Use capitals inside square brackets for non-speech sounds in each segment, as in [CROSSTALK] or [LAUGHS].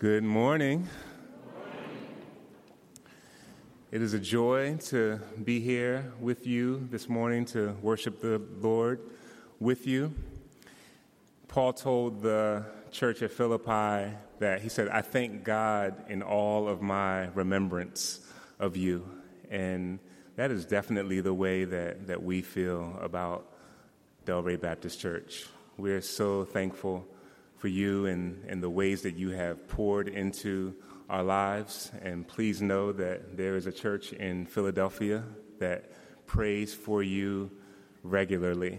Good morning. It is a joy to be here with you this morning to worship the Lord with you. Paul told the church at Philippi that he said, I thank God in all of my remembrance of you. And that is definitely the way that, that we feel about Delray Baptist Church. We're so thankful for you and, and the ways that you have poured into our lives. And please know that there is a church in Philadelphia that prays for you regularly.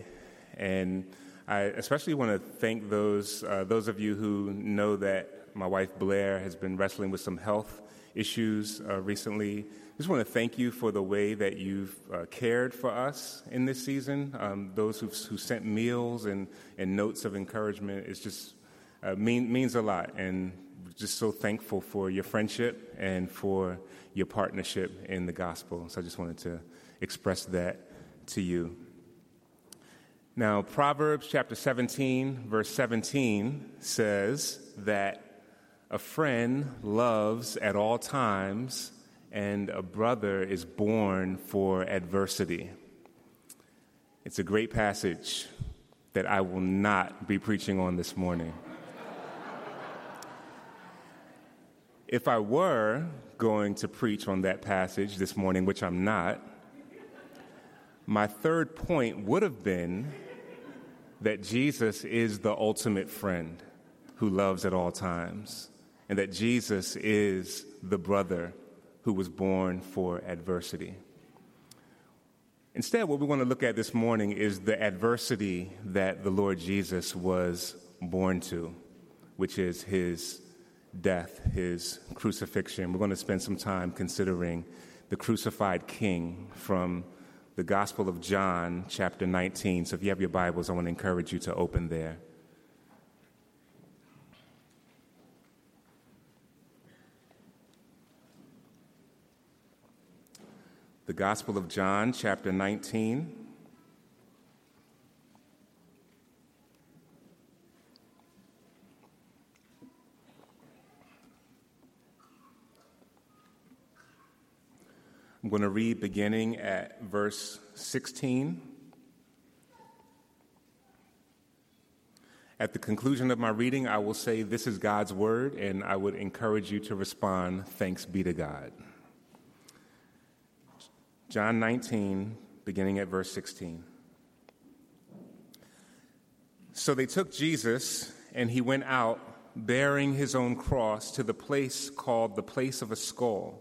And I especially want to thank those, uh, those of you who know that my wife Blair has been wrestling with some health issues uh, recently. I just want to thank you for the way that you've uh, cared for us in this season. Um, those who sent meals and, and notes of encouragement. It's just uh, mean, means a lot. And just so thankful for your friendship and for your partnership in the gospel. So I just wanted to express that to you. Now, Proverbs chapter 17, verse 17 says that a friend loves at all times, and a brother is born for adversity. It's a great passage that I will not be preaching on this morning. If I were going to preach on that passage this morning, which I'm not, my third point would have been that Jesus is the ultimate friend who loves at all times, and that Jesus is the brother who was born for adversity. Instead, what we want to look at this morning is the adversity that the Lord Jesus was born to, which is his death, his crucifixion. We're going to spend some time considering the crucified king from the Gospel of John, chapter 19. So if you have your Bibles, I want to encourage you to open there. The Gospel of John, chapter 19. I'm going to read beginning at verse 16. At the conclusion of my reading, I will say, This is God's word, and I would encourage you to respond, Thanks be to God. John 19, beginning at verse 16. So they took Jesus, and he went out bearing his own cross to the place called the place of a skull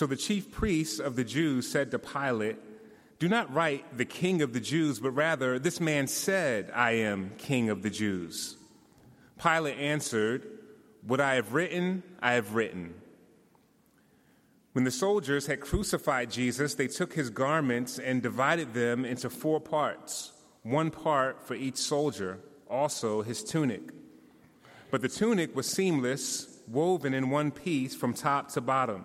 So the chief priests of the Jews said to Pilate, Do not write the king of the Jews, but rather, this man said, I am king of the Jews. Pilate answered, What I have written, I have written. When the soldiers had crucified Jesus, they took his garments and divided them into four parts, one part for each soldier, also his tunic. But the tunic was seamless, woven in one piece from top to bottom.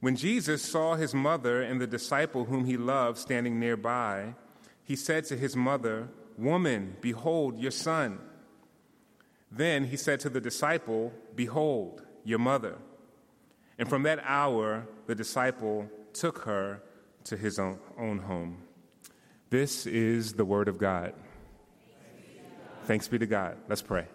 When Jesus saw his mother and the disciple whom he loved standing nearby, he said to his mother, Woman, behold your son. Then he said to the disciple, Behold your mother. And from that hour, the disciple took her to his own, home. This is the word of God. Thanks be to God. Let's pray.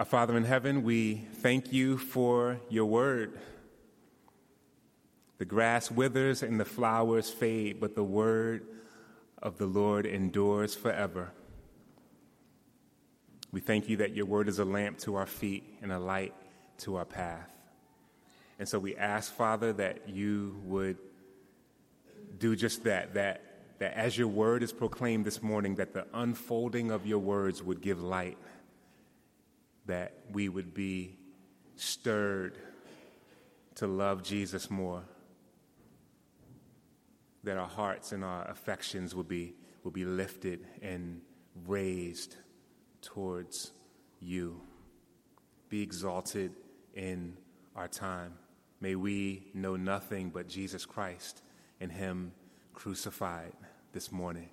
Our Father in heaven, we thank you for your word. The grass withers and the flowers fade, but the word of the Lord endures forever. We thank you that your word is a lamp to our feet and a light to our path. And so we ask, Father, that you would do just that, that, that as your word is proclaimed this morning, that the unfolding of your words would give light that we would be stirred to love Jesus more, that our hearts and our affections will be, will be lifted and raised towards you. Be exalted in our time. May we know nothing but Jesus Christ and Him crucified this morning.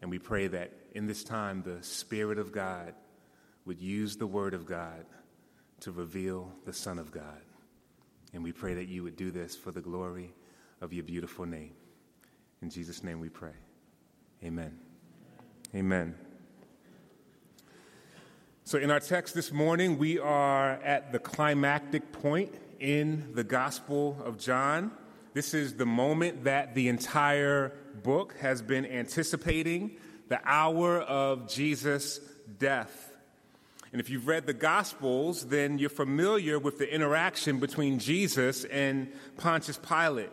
And we pray that in this time, the Spirit of God would use the Word of God to reveal the Son of God. And we pray that you would do this for the glory of your beautiful name. In Jesus' name we pray. Amen. Amen. So, in our text this morning, we are at the climactic point in the Gospel of John. This is the moment that the entire book has been anticipating the hour of Jesus' death. And if you've read the Gospels, then you're familiar with the interaction between Jesus and Pontius Pilate.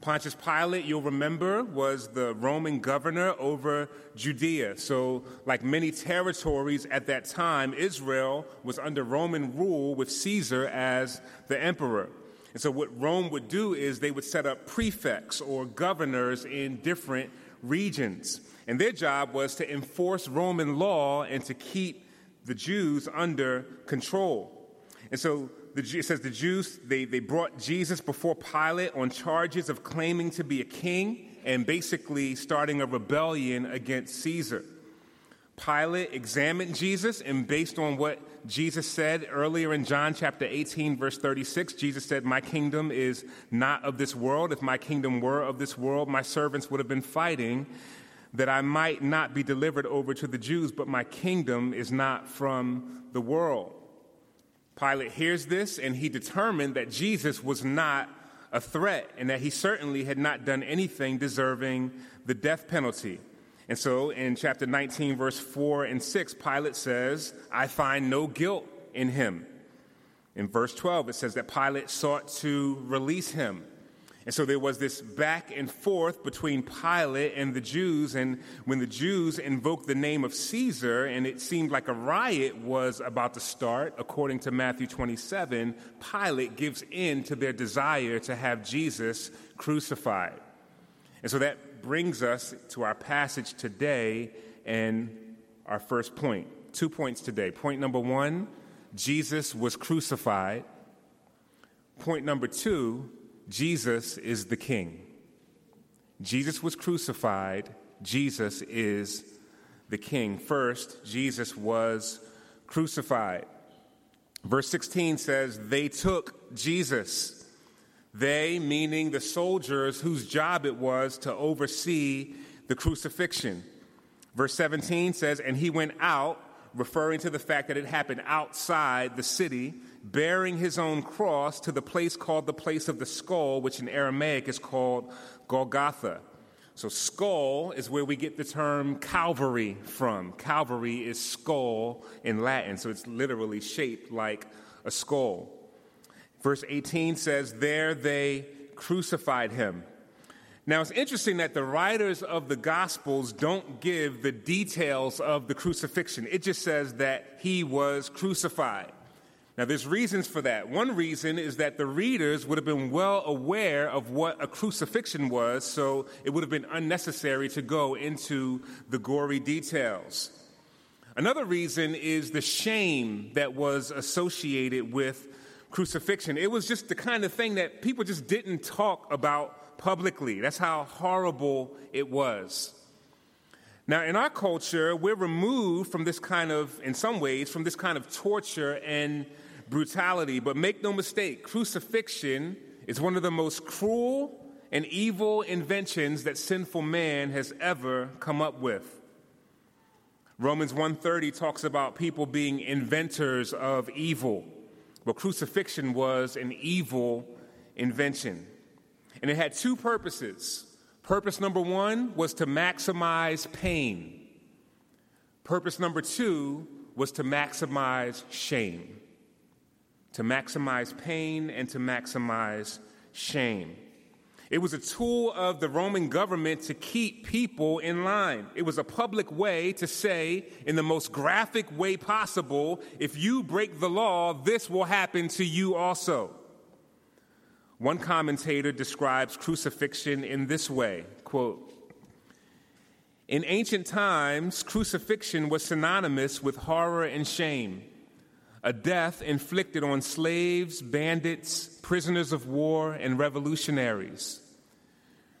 Pontius Pilate, you'll remember, was the Roman governor over Judea. So, like many territories at that time, Israel was under Roman rule with Caesar as the emperor. And so, what Rome would do is they would set up prefects or governors in different regions. And their job was to enforce Roman law and to keep the Jews under control. And so the, it says the Jews, they, they brought Jesus before Pilate on charges of claiming to be a king and basically starting a rebellion against Caesar. Pilate examined Jesus, and based on what Jesus said earlier in John chapter 18, verse 36, Jesus said, My kingdom is not of this world. If my kingdom were of this world, my servants would have been fighting that I might not be delivered over to the Jews, but my kingdom is not from the world. Pilate hears this and he determined that Jesus was not a threat and that he certainly had not done anything deserving the death penalty. And so in chapter 19, verse 4 and 6, Pilate says, I find no guilt in him. In verse 12, it says that Pilate sought to release him. And so there was this back and forth between Pilate and the Jews. And when the Jews invoked the name of Caesar, and it seemed like a riot was about to start, according to Matthew 27, Pilate gives in to their desire to have Jesus crucified. And so that brings us to our passage today and our first point. Two points today. Point number one Jesus was crucified. Point number two, Jesus is the King. Jesus was crucified. Jesus is the King. First, Jesus was crucified. Verse 16 says, They took Jesus. They, meaning the soldiers whose job it was to oversee the crucifixion. Verse 17 says, And he went out, referring to the fact that it happened outside the city bearing his own cross to the place called the place of the skull, which in Aramaic is called Golgotha. So, skull is where we get the term Calvary from. Calvary is skull in Latin, so it's literally shaped like a skull. Verse 18 says, There they crucified him. Now, it's interesting that the writers of the Gospels don't give the details of the crucifixion. It just says that he was crucified. Now, there's reasons for that. One reason is that the readers would have been well aware of what a crucifixion was, so it would have been unnecessary to go into the gory details. Another reason is the shame that was associated with crucifixion. It was just the kind of thing that people just didn't talk about publicly. That's how horrible it was. Now, in our culture, we're removed from this kind of, in some ways, from this kind of torture and brutality. But make no mistake, crucifixion is one of the most cruel and evil inventions that sinful man has ever come up with. Romans 1:30 talks about people being inventors of evil. Well, crucifixion was an evil invention. And it had two purposes. Purpose number 1 was to maximize pain. Purpose number 2 was to maximize shame. To maximize pain and to maximize shame. It was a tool of the Roman government to keep people in line. It was a public way to say, in the most graphic way possible, if you break the law, this will happen to you also. One commentator describes crucifixion in this way quote, In ancient times, crucifixion was synonymous with horror and shame, a death inflicted on slaves, bandits, prisoners of war, and revolutionaries.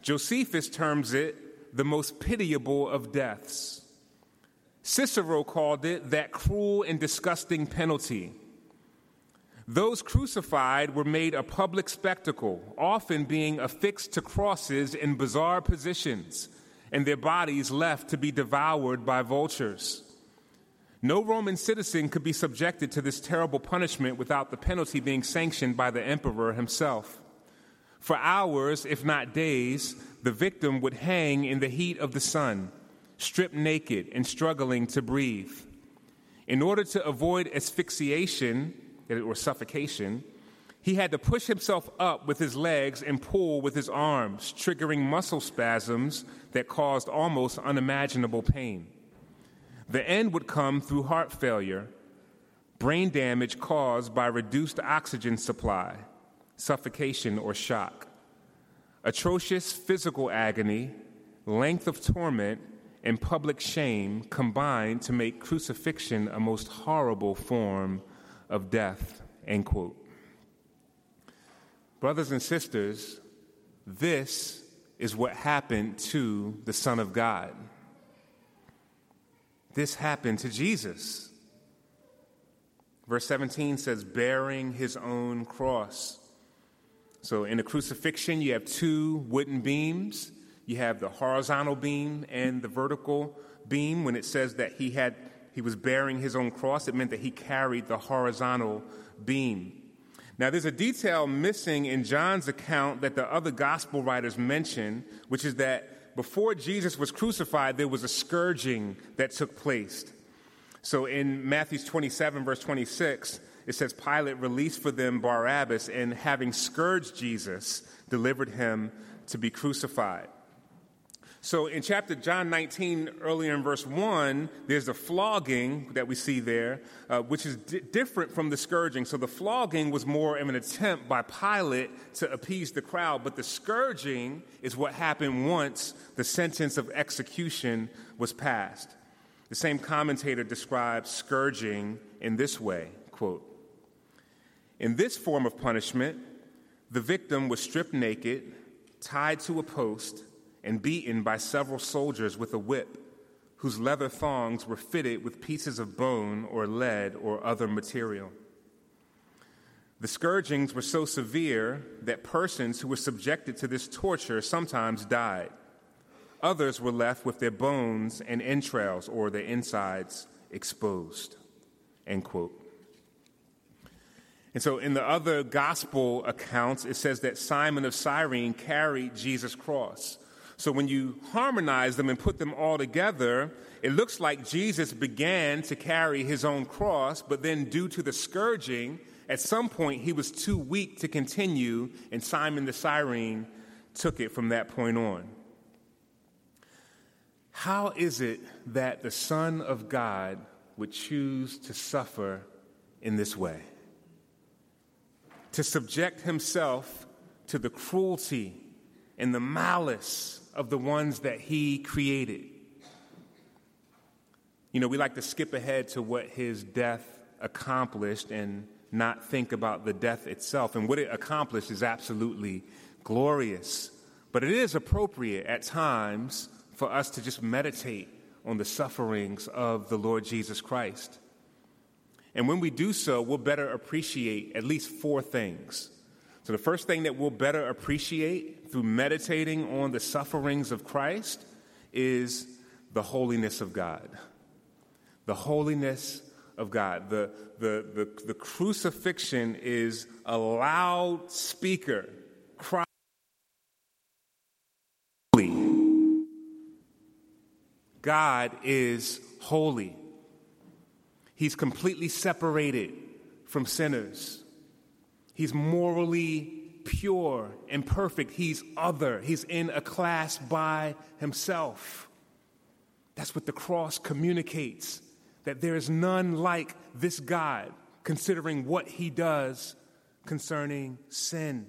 Josephus terms it the most pitiable of deaths. Cicero called it that cruel and disgusting penalty. Those crucified were made a public spectacle, often being affixed to crosses in bizarre positions, and their bodies left to be devoured by vultures. No Roman citizen could be subjected to this terrible punishment without the penalty being sanctioned by the emperor himself. For hours, if not days, the victim would hang in the heat of the sun, stripped naked and struggling to breathe. In order to avoid asphyxiation or suffocation, he had to push himself up with his legs and pull with his arms, triggering muscle spasms that caused almost unimaginable pain. The end would come through heart failure, brain damage caused by reduced oxygen supply, suffocation, or shock. Atrocious physical agony, length of torment, and public shame combined to make crucifixion a most horrible form of death. End quote. Brothers and sisters, this is what happened to the Son of God. This happened to Jesus. Verse 17 says, bearing his own cross. So in the crucifixion, you have two wooden beams. You have the horizontal beam and the vertical beam. When it says that he had he was bearing his own cross, it meant that he carried the horizontal beam. Now, there's a detail missing in John's account that the other gospel writers mention, which is that before Jesus was crucified, there was a scourging that took place. So in Matthew 27, verse 26, it says Pilate released for them Barabbas and having scourged Jesus, delivered him to be crucified. So in chapter John 19, earlier in verse 1, there's the flogging that we see there, uh, which is di- different from the scourging. So the flogging was more of an attempt by Pilate to appease the crowd, but the scourging is what happened once the sentence of execution was passed. The same commentator describes scourging in this way quote, In this form of punishment, the victim was stripped naked, tied to a post, and beaten by several soldiers with a whip, whose leather thongs were fitted with pieces of bone or lead or other material. The scourgings were so severe that persons who were subjected to this torture sometimes died. Others were left with their bones and entrails or their insides exposed. End quote. And so in the other gospel accounts, it says that Simon of Cyrene carried Jesus' cross. So when you harmonize them and put them all together, it looks like Jesus began to carry his own cross, but then due to the scourging, at some point he was too weak to continue, and Simon the Cyrene took it from that point on. How is it that the Son of God would choose to suffer in this way? To subject himself to the cruelty and the malice of the ones that he created. You know, we like to skip ahead to what his death accomplished and not think about the death itself. And what it accomplished is absolutely glorious. But it is appropriate at times for us to just meditate on the sufferings of the Lord Jesus Christ. And when we do so, we'll better appreciate at least four things. So, the first thing that we'll better appreciate through meditating on the sufferings of Christ is the holiness of God. the holiness of God. The, the, the, the crucifixion is a loud speaker crying. God is holy. He's completely separated from sinners. He's morally pure and perfect. He's other. He's in a class by himself. That's what the cross communicates that there is none like this God, considering what he does concerning sin.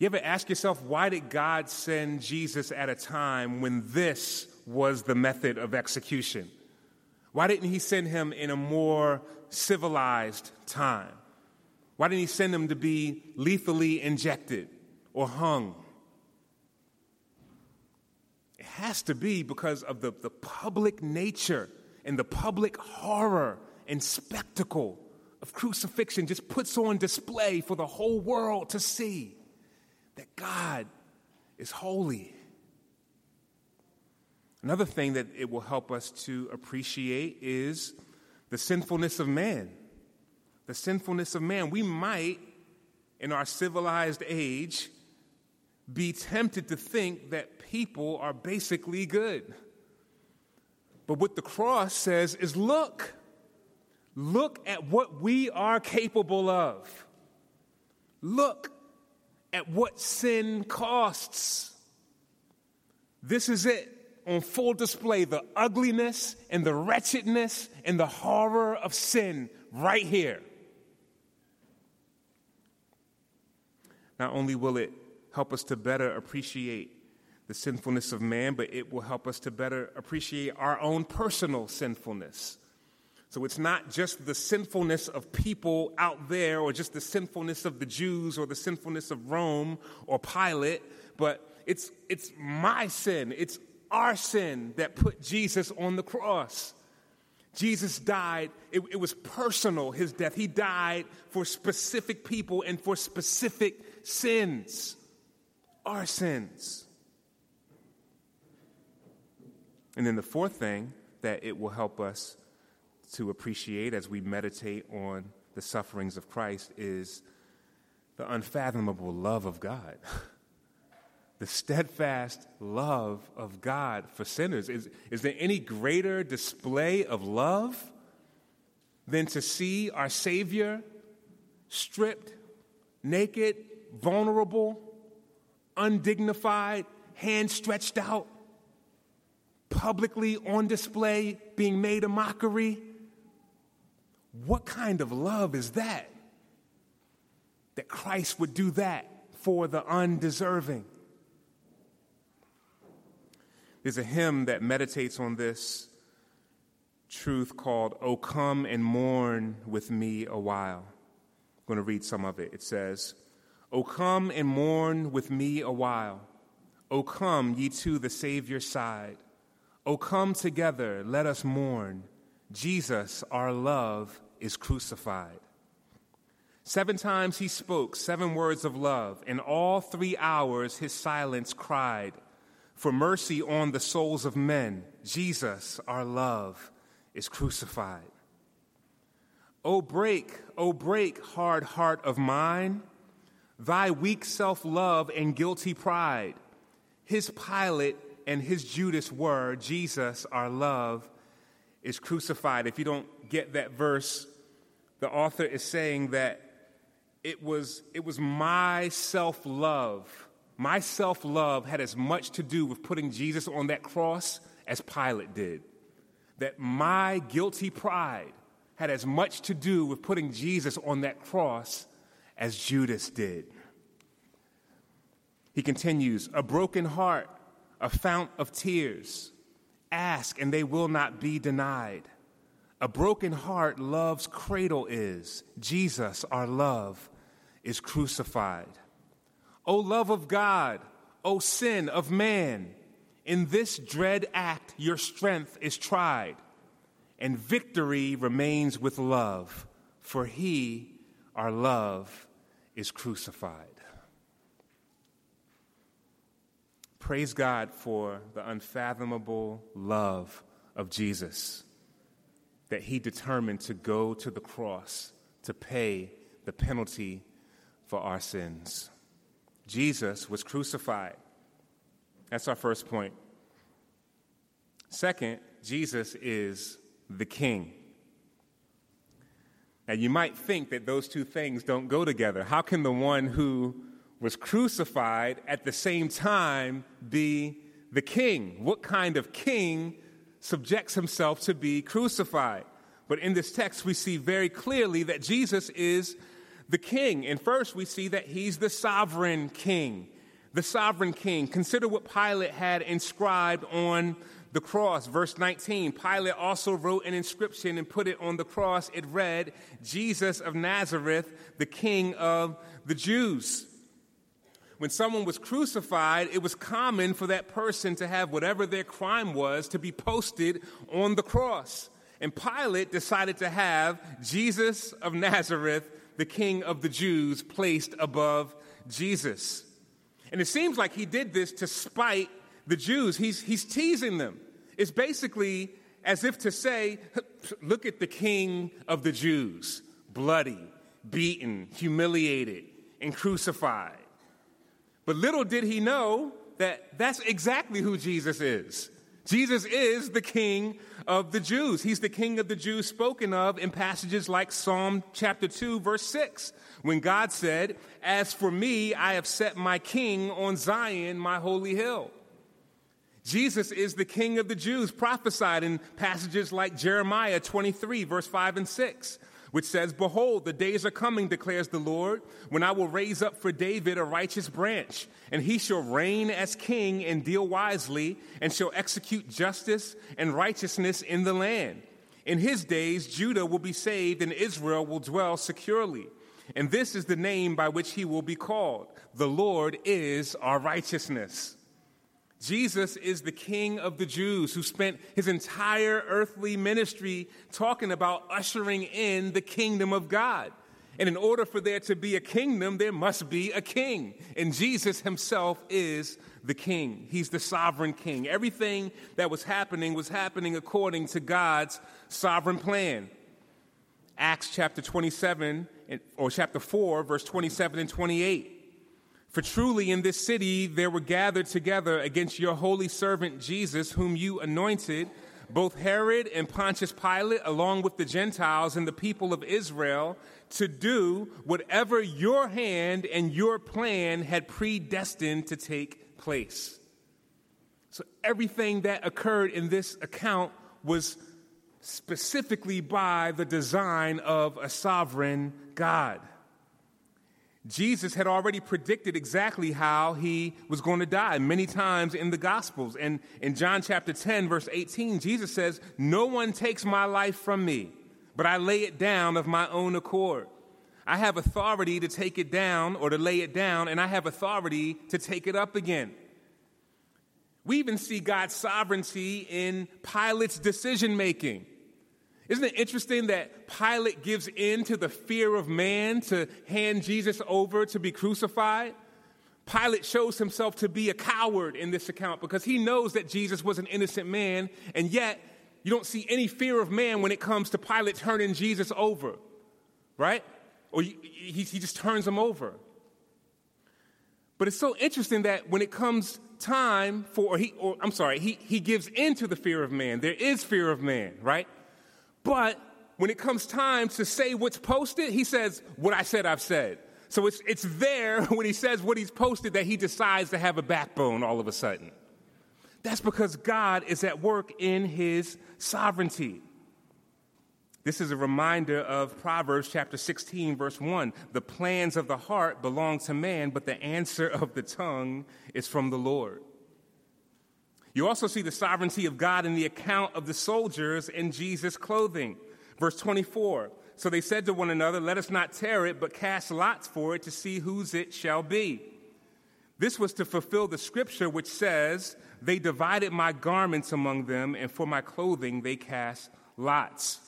You ever ask yourself, why did God send Jesus at a time when this was the method of execution? Why didn't he send him in a more civilized time? Why didn't he send them to be lethally injected or hung? It has to be because of the, the public nature and the public horror and spectacle of crucifixion just puts on display for the whole world to see that God is holy. Another thing that it will help us to appreciate is the sinfulness of man. The sinfulness of man. We might, in our civilized age, be tempted to think that people are basically good. But what the cross says is look, look at what we are capable of. Look at what sin costs. This is it on full display the ugliness and the wretchedness and the horror of sin right here. Not only will it help us to better appreciate the sinfulness of man, but it will help us to better appreciate our own personal sinfulness. So it's not just the sinfulness of people out there, or just the sinfulness of the Jews, or the sinfulness of Rome or Pilate, but it's, it's my sin, it's our sin that put Jesus on the cross. Jesus died, it, it was personal, his death. He died for specific people and for specific sins our sins. And then the fourth thing that it will help us to appreciate as we meditate on the sufferings of Christ is the unfathomable love of God. [LAUGHS] the steadfast love of God for sinners. Is, is there any greater display of love than to see our Savior stripped, naked, vulnerable, undignified, hands stretched out, publicly on display, being made a mockery. What kind of love is that? That Christ would do that for the undeserving. There's a hymn that meditates on this truth called, O Come and Mourn with Me a While. I'm going to read some of it. It says, O come and mourn with me a while. O come, ye to the Savior's side. O come together, let us mourn. Jesus, our love, is crucified. Seven times he spoke seven words of love. and all three hours, his silence cried, For mercy on the souls of men, Jesus, our love, is crucified. O break, O break, hard heart of mine thy weak self love and guilty pride. His Pilate and his Judas were Jesus, our love, is crucified. If you don't get that verse, the author is saying that it was, it was my self love. My self love had as much to do with putting Jesus on that cross as Pilate did. That my guilty pride had as much to do with putting Jesus on that cross as Judas did. He continues, a broken heart, a fount of tears. Ask and they will not be denied. A broken heart love's cradle is. Jesus, our love, is crucified. O love of God, O sin of man, in this dread act your strength is tried, and victory remains with love, for he, our love, is crucified. Praise God for the unfathomable love of Jesus, that he determined to go to the cross to pay the penalty for our sins. Jesus was crucified. That's our first point. Second, Jesus is the King. Now, you might think that those two things don't go together. How can the one who was crucified at the same time be the king? What kind of king subjects himself to be crucified? But in this text, we see very clearly that Jesus is the king. And first, we see that he's the sovereign king. The sovereign king. Consider what Pilate had inscribed on the cross. Verse 19 Pilate also wrote an inscription and put it on the cross. It read, Jesus of Nazareth, the King of the Jews. When someone was crucified, it was common for that person to have whatever their crime was to be posted on the cross. And Pilate decided to have Jesus of Nazareth, the King of the Jews, placed above Jesus. And it seems like he did this to spite the Jews. He's, he's teasing them. It's basically as if to say, look at the king of the Jews, bloody, beaten, humiliated, and crucified. But little did he know that that's exactly who Jesus is. Jesus is the king of the Jews. He's the king of the Jews spoken of in passages like Psalm chapter 2, verse 6, when God said, As for me, I have set my king on Zion, my holy hill. Jesus is the King of the Jews, prophesied in passages like Jeremiah 23, verse 5 and 6, which says, Behold, the days are coming, declares the Lord, when I will raise up for David a righteous branch, and he shall reign as king and deal wisely, and shall execute justice and righteousness in the land. In his days, Judah will be saved, and Israel will dwell securely. And this is the name by which he will be called The Lord is our righteousness. Jesus is the King of the Jews who spent his entire earthly ministry talking about ushering in the kingdom of God. And in order for there to be a kingdom, there must be a king. And Jesus himself is the king. He's the sovereign king. Everything that was happening was happening according to God's sovereign plan. Acts chapter 27 or chapter 4, verse 27 and 28. For truly in this city there were gathered together against your holy servant Jesus, whom you anointed, both Herod and Pontius Pilate, along with the Gentiles and the people of Israel, to do whatever your hand and your plan had predestined to take place. So everything that occurred in this account was specifically by the design of a sovereign God. Jesus had already predicted exactly how he was going to die many times in the Gospels. And in John chapter 10, verse 18, Jesus says, No one takes my life from me, but I lay it down of my own accord. I have authority to take it down or to lay it down, and I have authority to take it up again. We even see God's sovereignty in Pilate's decision making. Isn't it interesting that Pilate gives in to the fear of man to hand Jesus over to be crucified? Pilate shows himself to be a coward in this account because he knows that Jesus was an innocent man, and yet you don't see any fear of man when it comes to Pilate turning Jesus over, right? Or he, he just turns him over. But it's so interesting that when it comes time for, or he, or I'm sorry, he, he gives in to the fear of man. There is fear of man, right? But when it comes time to say what's posted, he says, What I said, I've said. So it's, it's there [LAUGHS] when he says what he's posted that he decides to have a backbone all of a sudden. That's because God is at work in his sovereignty. This is a reminder of Proverbs chapter 16, verse 1. The plans of the heart belong to man, but the answer of the tongue is from the Lord. You also see the sovereignty of God in the account of the soldiers in Jesus' clothing. Verse 24. So they said to one another, Let us not tear it, but cast lots for it to see whose it shall be. This was to fulfill the scripture which says, They divided my garments among them, and for my clothing they cast lots.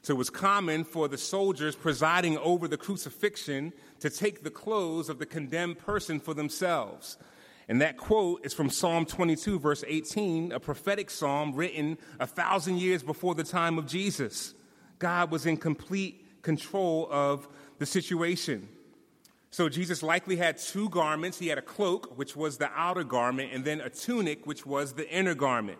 So it was common for the soldiers presiding over the crucifixion to take the clothes of the condemned person for themselves. And that quote is from Psalm 22, verse 18, a prophetic psalm written a thousand years before the time of Jesus. God was in complete control of the situation. So Jesus likely had two garments. He had a cloak, which was the outer garment, and then a tunic, which was the inner garment.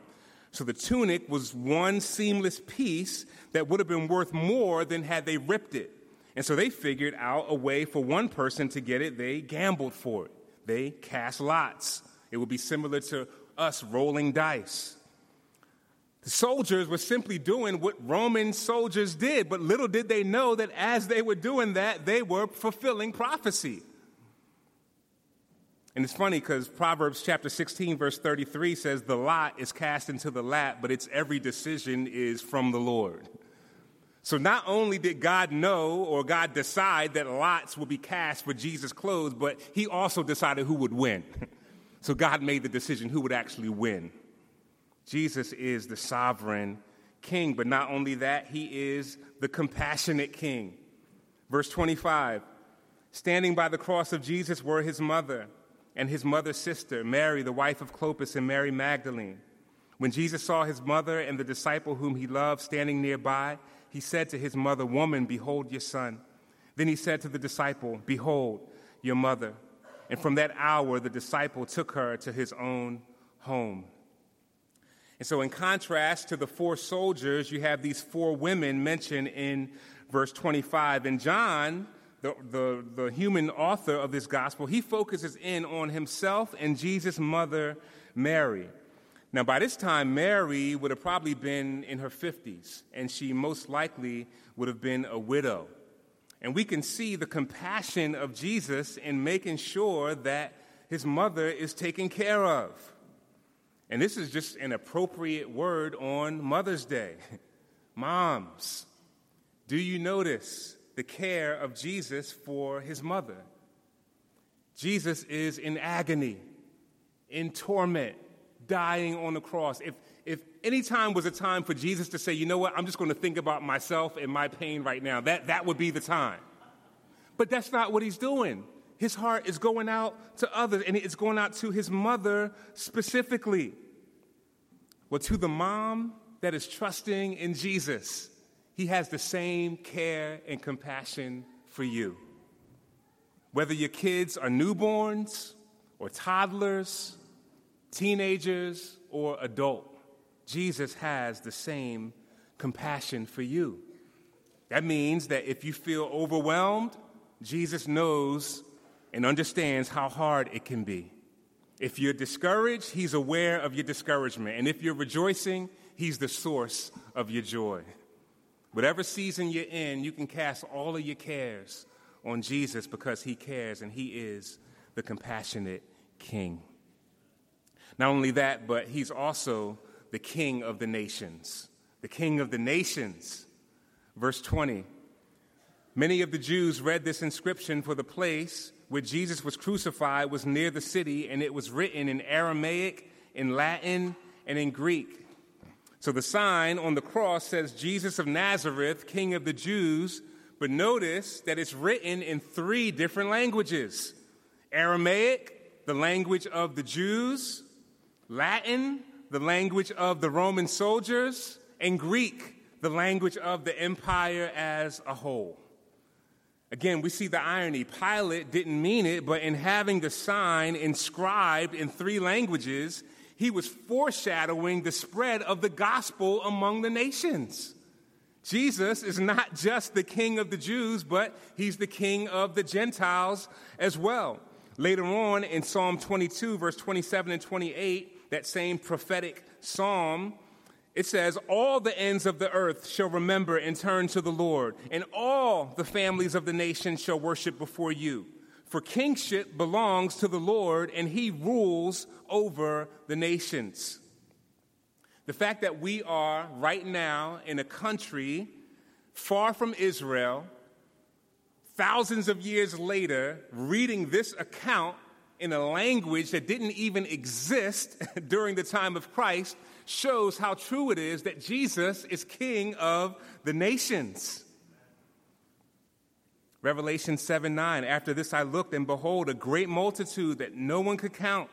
So the tunic was one seamless piece that would have been worth more than had they ripped it. And so they figured out a way for one person to get it. They gambled for it. They cast lots. It would be similar to us rolling dice. The soldiers were simply doing what Roman soldiers did, but little did they know that as they were doing that, they were fulfilling prophecy. And it's funny because Proverbs chapter 16, verse 33 says, The lot is cast into the lap, but its every decision is from the Lord. So not only did God know or God decide that lots would be cast for Jesus' clothes, but he also decided who would win. [LAUGHS] so God made the decision who would actually win. Jesus is the sovereign king, but not only that, he is the compassionate king. Verse 25 Standing by the cross of Jesus were his mother and his mother's sister, Mary, the wife of Clopas, and Mary Magdalene. When Jesus saw his mother and the disciple whom he loved standing nearby, he said to his mother, Woman, behold your son. Then he said to the disciple, Behold your mother. And from that hour, the disciple took her to his own home. And so, in contrast to the four soldiers, you have these four women mentioned in verse 25. And John, the, the, the human author of this gospel, he focuses in on himself and Jesus' mother, Mary. Now, by this time, Mary would have probably been in her 50s, and she most likely would have been a widow. And we can see the compassion of Jesus in making sure that his mother is taken care of. And this is just an appropriate word on Mother's Day. [LAUGHS] Moms, do you notice the care of Jesus for his mother? Jesus is in agony, in torment dying on the cross, if, if any time was a time for Jesus to say, you know what, I'm just going to think about myself and my pain right now, that, that would be the time. But that's not what he's doing. His heart is going out to others, and it's going out to his mother specifically. Well, to the mom that is trusting in Jesus, he has the same care and compassion for you. Whether your kids are newborns or toddlers teenagers or adult, Jesus has the same compassion for you. That means that if you feel overwhelmed, Jesus knows and understands how hard it can be. If you're discouraged, He's aware of your discouragement. And if you're rejoicing, He's the source of your joy. Whatever season you're in, you can cast all of your cares on Jesus because He cares and He is the compassionate King. Not only that, but he's also the king of the nations. The king of the nations. Verse 20. Many of the Jews read this inscription for the place where Jesus was crucified was near the city, and it was written in Aramaic, in Latin, and in Greek. So the sign on the cross says Jesus of Nazareth, King of the Jews, but notice that it's written in three different languages Aramaic, the language of the Jews, Latin, the language of the Roman soldiers, and Greek, the language of the empire as a whole. Again, we see the irony. Pilate didn't mean it, but in having the sign inscribed in three languages, he was foreshadowing the spread of the gospel among the nations. Jesus is not just the king of the Jews, but he's the king of the Gentiles as well. Later on in Psalm 22, verse 27 and 28, that same prophetic psalm, it says, All the ends of the earth shall remember and turn to the Lord, and all the families of the nations shall worship before you. For kingship belongs to the Lord, and he rules over the nations. The fact that we are right now in a country far from Israel, thousands of years later, reading this account in a language that didn't even exist [LAUGHS] during the time of Christ shows how true it is that Jesus is king of the nations. Revelation 7 9, after this I looked, and behold, a great multitude that no one could count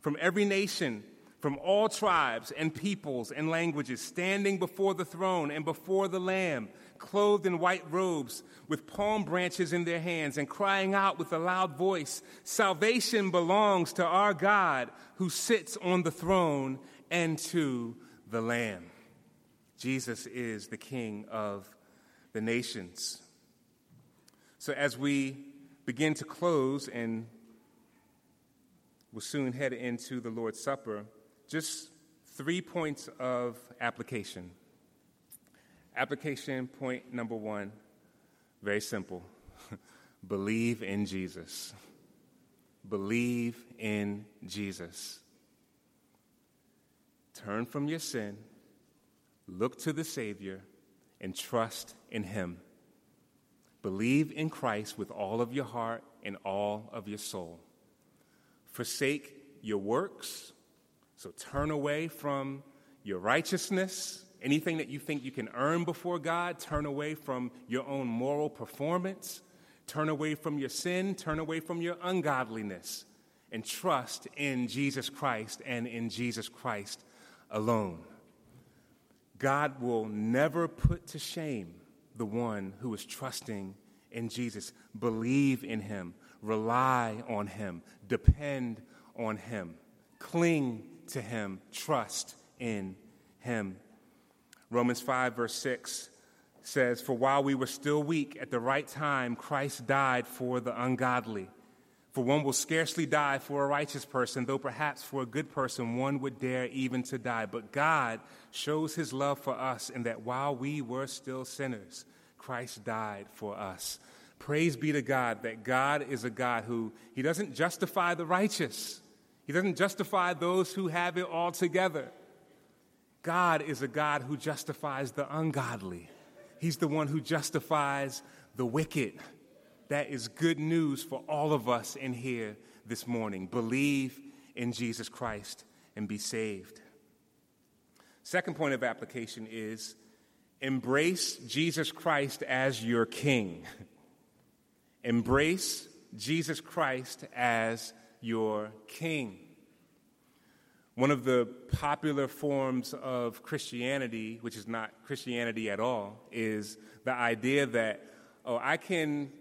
from every nation, from all tribes and peoples and languages, standing before the throne and before the Lamb, clothed in white robes, with palm branches in their hands, and crying out with a loud voice Salvation belongs to our God who sits on the throne and to the Lamb. Jesus is the King of the nations. So, as we begin to close and we'll soon head into the Lord's Supper, just three points of application. Application point number one very simple [LAUGHS] believe in Jesus. Believe in Jesus. Turn from your sin, look to the Savior, and trust in Him. Believe in Christ with all of your heart and all of your soul. Forsake your works, so turn away from your righteousness, anything that you think you can earn before God, turn away from your own moral performance, turn away from your sin, turn away from your ungodliness, and trust in Jesus Christ and in Jesus Christ alone. God will never put to shame the one who is trusting in Jesus. Believe in him, rely on him, depend on him, cling to him, trust in him. Romans 5, verse 6 says, For while we were still weak, at the right time, Christ died for the ungodly. For one will scarcely die for a righteous person, though perhaps for a good person one would dare even to die. But God shows his love for us in that while we were still sinners, Christ died for us. Praise be to God that God is a God who, he doesn't justify the righteous. He doesn't justify those who have it all together. God is a God who justifies the ungodly. He's the one who justifies the wicked. That is good news for all of us in here this morning. Believe in Jesus Christ and be saved. Second point of application is embrace Jesus Christ as your king. [LAUGHS] embrace Jesus Christ as your king. One of the popular forms of Christianity, which is not Christianity at all, is the idea that, oh, I can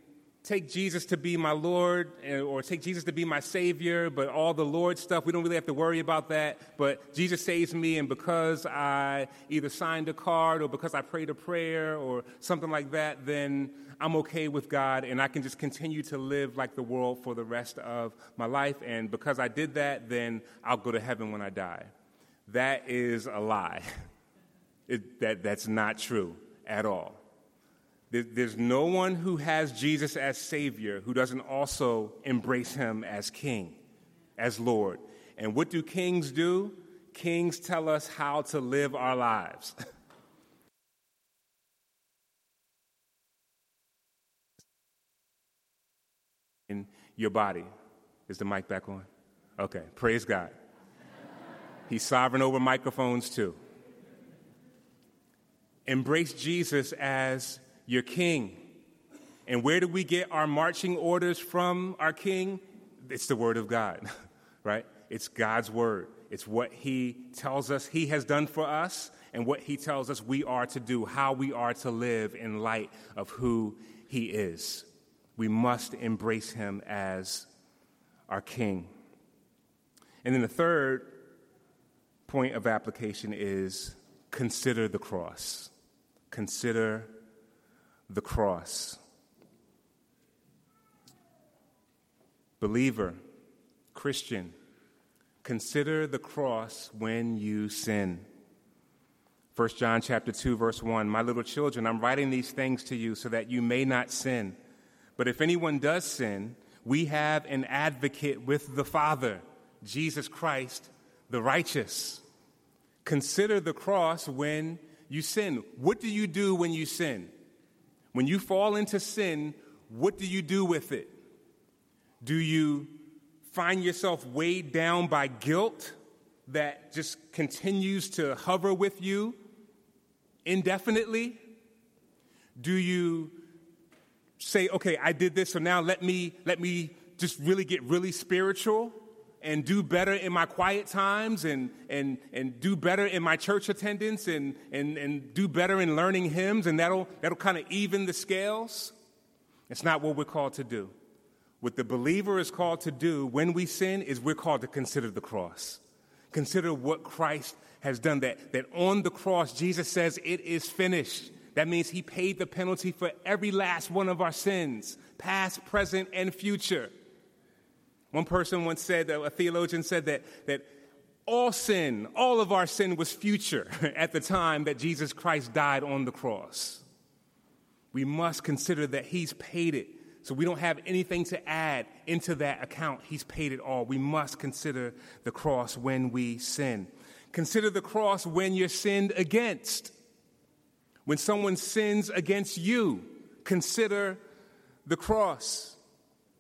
take Jesus to be my Lord eh, or take Jesus to be my Savior, but all the Lord stuff, we don't really have to worry about that. But Jesus saves me, and because I either signed a card or because I prayed a prayer or something like that, then I'm okay with God and I can just continue to live like the world for the rest of my life. And because I did that, then I'll go to heaven when I die. That is a lie. [LAUGHS] It, that, that's not true at all. There's no one who has Jesus as Savior who doesn't also embrace Him as King, as Lord. And what do kings do? Kings tell us how to live our lives. [LAUGHS] In your body. Is the mic back on? Okay, praise God. He's sovereign over microphones too. Embrace Jesus as your king. And where do we get our marching orders from our king? It's the word of God, [LAUGHS] right? It's God's word. It's what he tells us he has done for us and what he tells us we are to do, how we are to live in light of who he is. We must embrace him as our king. And then the third point of application is consider the cross. Consider the cross. Believer, Christian, consider the cross when you sin. 1 John chapter 2 verse 1 My little children I'm writing these things to you so that you may not sin but if anyone does sin we have an advocate with the Father Jesus Christ the righteous Consider the cross when you sin what do you do when you sin when you fall into sin, what do you do with it? Do you find yourself weighed down by guilt that just continues to hover with you indefinitely? Do you say, okay, I did this, so now let me, let me just really get really spiritual and do better in my quiet times and, and, and do better in my church attendance and, and, and do better in learning hymns, and that'll, that'll kind of even the scales. It's not what we're called to do. What the believer is called to do when we sin is we're called to consider the cross. Consider what Christ has done. That, that on the cross, Jesus says, It is finished. That means he paid the penalty for every last one of our sins, past, present, and future. One person once said, a theologian said that, that all sin, all of our sin was future [LAUGHS] at the time that Jesus Christ died on the cross. We must consider that He's paid it. So we don't have anything to add into that account. He's paid it all. We must consider the cross when we sin. Consider the cross when you're sinned against. When someone sins against you, consider the cross.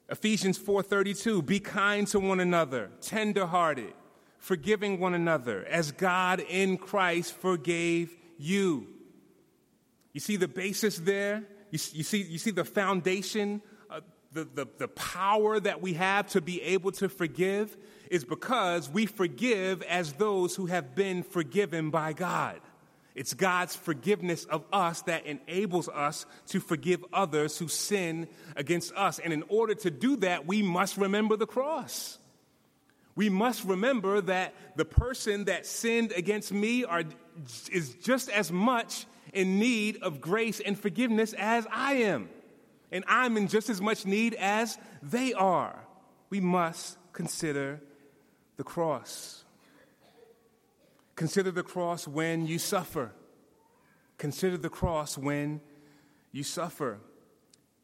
Ephesians 4:32 Be kind to one another, tenderhearted, forgiving one another as God in Christ forgave you. You see the basis there? You, you see, you see the foundation, uh, the, the, the power that we have to be able to forgive is because we forgive as those who have been forgiven by God. It's God's forgiveness of us that enables us to forgive others who sin against us. And in order to do that, we must remember the cross. We must remember that the person that sinned against me are, is just as much in need of grace and forgiveness as I am. And I'm in just as much need as they are. We must consider the cross. Consider the cross when you suffer. Consider the cross when you suffer.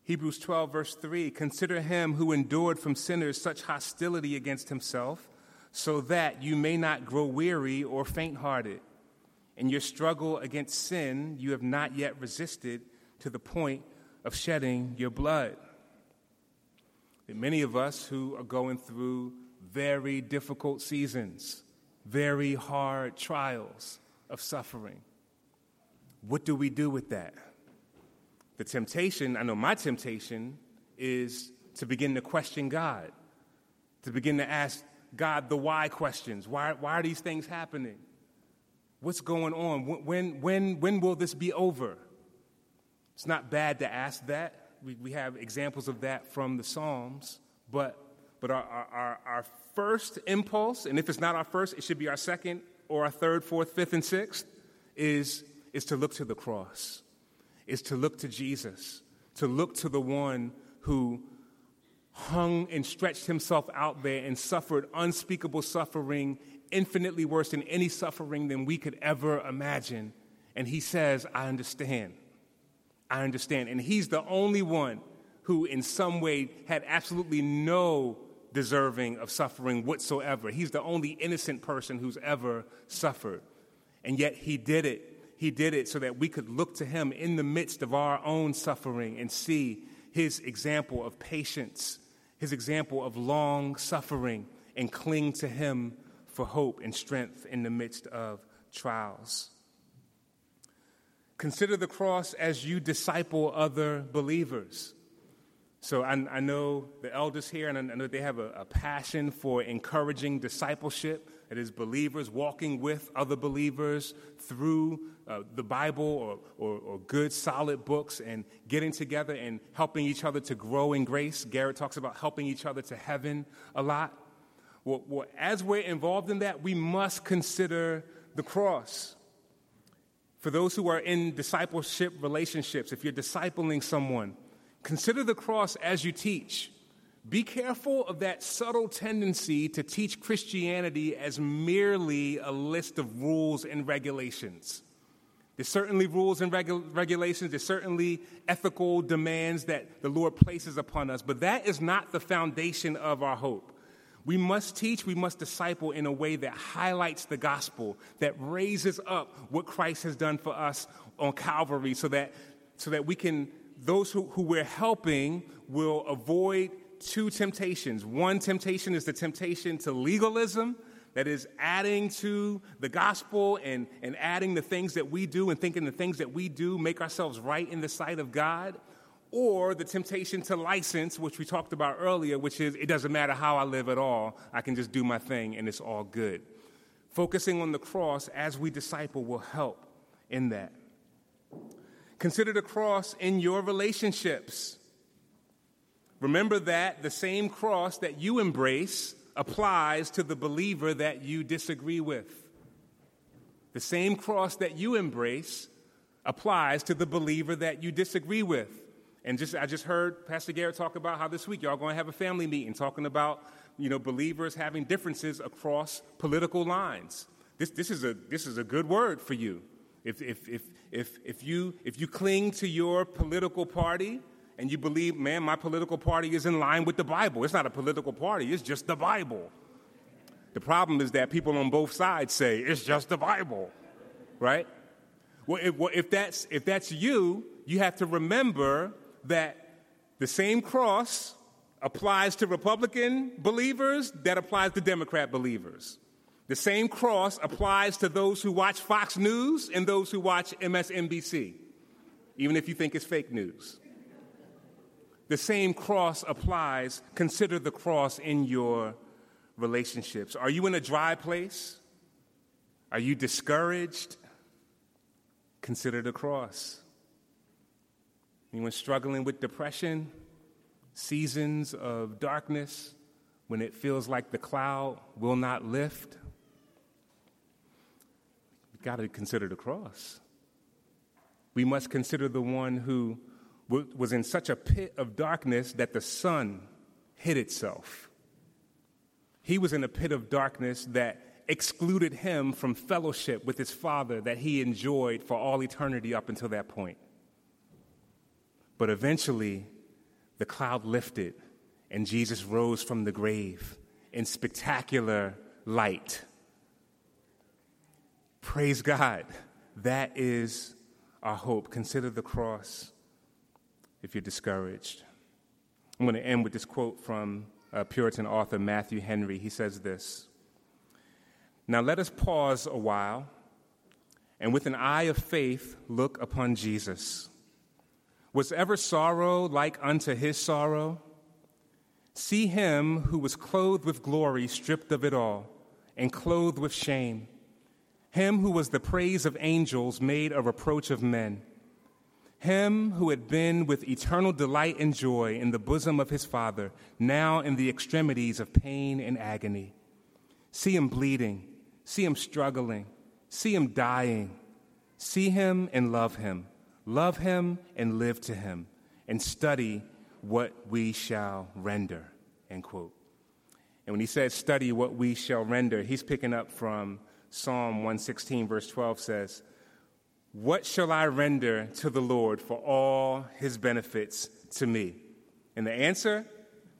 Hebrews 12, verse 3 Consider him who endured from sinners such hostility against himself, so that you may not grow weary or faint hearted. In your struggle against sin, you have not yet resisted to the point of shedding your blood. There many of us who are going through very difficult seasons very hard trials of suffering. What do we do with that? The temptation, I know my temptation, is to begin to question God, to begin to ask God the why questions. Why, why are these things happening? What's going on? When, when, when will this be over? It's not bad to ask that. We, we have examples of that from the Psalms, but, but our, our, our first impulse, and if it's not our first, it should be our second or our third, fourth, fifth, and sixth, is, is to look to the cross, is to look to Jesus, to look to the one who hung and stretched himself out there and suffered unspeakable suffering, infinitely worse than any suffering than we could ever imagine. And he says, I understand. I understand. And he's the only one who, in some way, had absolutely no deserving of suffering whatsoever. He's the only innocent person who's ever suffered. And yet he did it. He did it so that we could look to him in the midst of our own suffering and see his example of patience, his example of long suffering, and cling to him for hope and strength in the midst of trials. Consider the cross as you disciple other believers. So I, I, know the elders here, and I know they have a, a passion for encouraging discipleship. It is believers walking with other believers through uh, the Bible or, or, or, good, solid books and getting together and helping each other to grow in grace. Garrett talks about helping each other to heaven a lot. Well, well, as we're involved in that, we must consider the cross. For those who are in discipleship relationships, if you're discipling someone, Consider the cross as you teach. Be careful of that subtle tendency to teach Christianity as merely a list of rules and regulations. There's certainly rules and regu- regulations, there's certainly ethical demands that the Lord places upon us, but that is not the foundation of our hope. We must teach, we must disciple in a way that highlights the gospel, that raises up what Christ has done for us on Calvary so that, so that we can those who, who we're helping will avoid two temptations. One temptation is the temptation to legalism, that is adding to the gospel and, and adding the things that we do and thinking the things that we do make ourselves right in the sight of God. or the temptation to license, which we talked about earlier, which is it doesn't matter how I live at all, I can just do my thing and it's all good. Focusing on the cross as we disciple will help in that. Consider the cross in your relationships. Remember that the same cross that you embrace applies to the believer that you disagree with. The same cross that you embrace applies to the believer that you disagree with. And just I just heard Pastor Garrett talk about how this week y'all going to have a family meeting talking about you know believers having differences across political lines. This this is a this is a good word for you. If if if if if you if you cling to your political party and you believe, man, my political party is in line with the Bible. It's not a political party, it's just the Bible. The problem is that people on both sides say it's just the Bible, right? Well, if, well, if, that's, if that's you, you have to remember that the same cross applies to Republican believers that applies to Democrat believers. The same cross applies to those who watch Fox News and those who watch MSNBC, even if you think it's fake news the same cross applies. Consider the cross in your relationships. Are you in a dry place? Are you discouraged? Consider the cross. Anyone struggling with depression, seasons of darkness, when it feels like the cloud will not lift? We've got to consider the cross. We must consider the one who was in such a pit of darkness that the sun hid itself. He was in a pit of darkness that excluded him from fellowship with his Father that he enjoyed for all eternity up until that point. But eventually, the cloud lifted and Jesus rose from the grave in spectacular light. Praise God. That is our hope. Consider the cross if you're discouraged. I'm going to end with this quote from uh, Puritan author Matthew Henry. He says this Now let us pause a while and with an eye of faith look upon Jesus. Was ever sorrow like unto his sorrow? See him who was clothed with glory, stripped of it all, and clothed with shame. Him who was the praise of angels, made a reproach of men him who had been with eternal delight and joy in the bosom of his Father, now in the extremities of pain and agony. See him bleeding, see him struggling, see him dying. See him and love him, love him and live to him, and study what we shall render. End quote. And when he says study what we shall render, he's picking up from Psalm 116, verse 12 says, what shall I render to the Lord for all his benefits to me? And the answer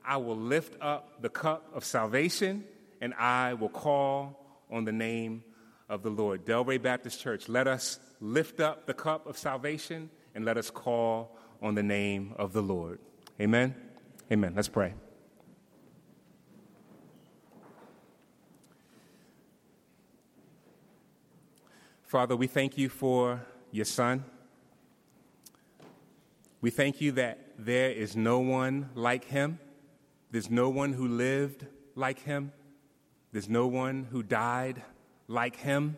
I will lift up the cup of salvation and I will call on the name of the Lord. Delray Baptist Church, let us lift up the cup of salvation and let us call on the name of the Lord. Amen. Amen. Let's pray. Father, we thank you for your Son. We thank you that there is no one like him. There's no one who lived like him. There's no one who died like him.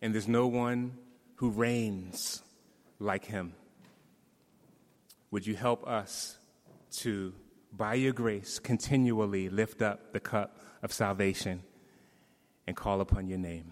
And there's no one who reigns like him. Would you help us to, by your grace, continually lift up the cup of salvation and call upon your name?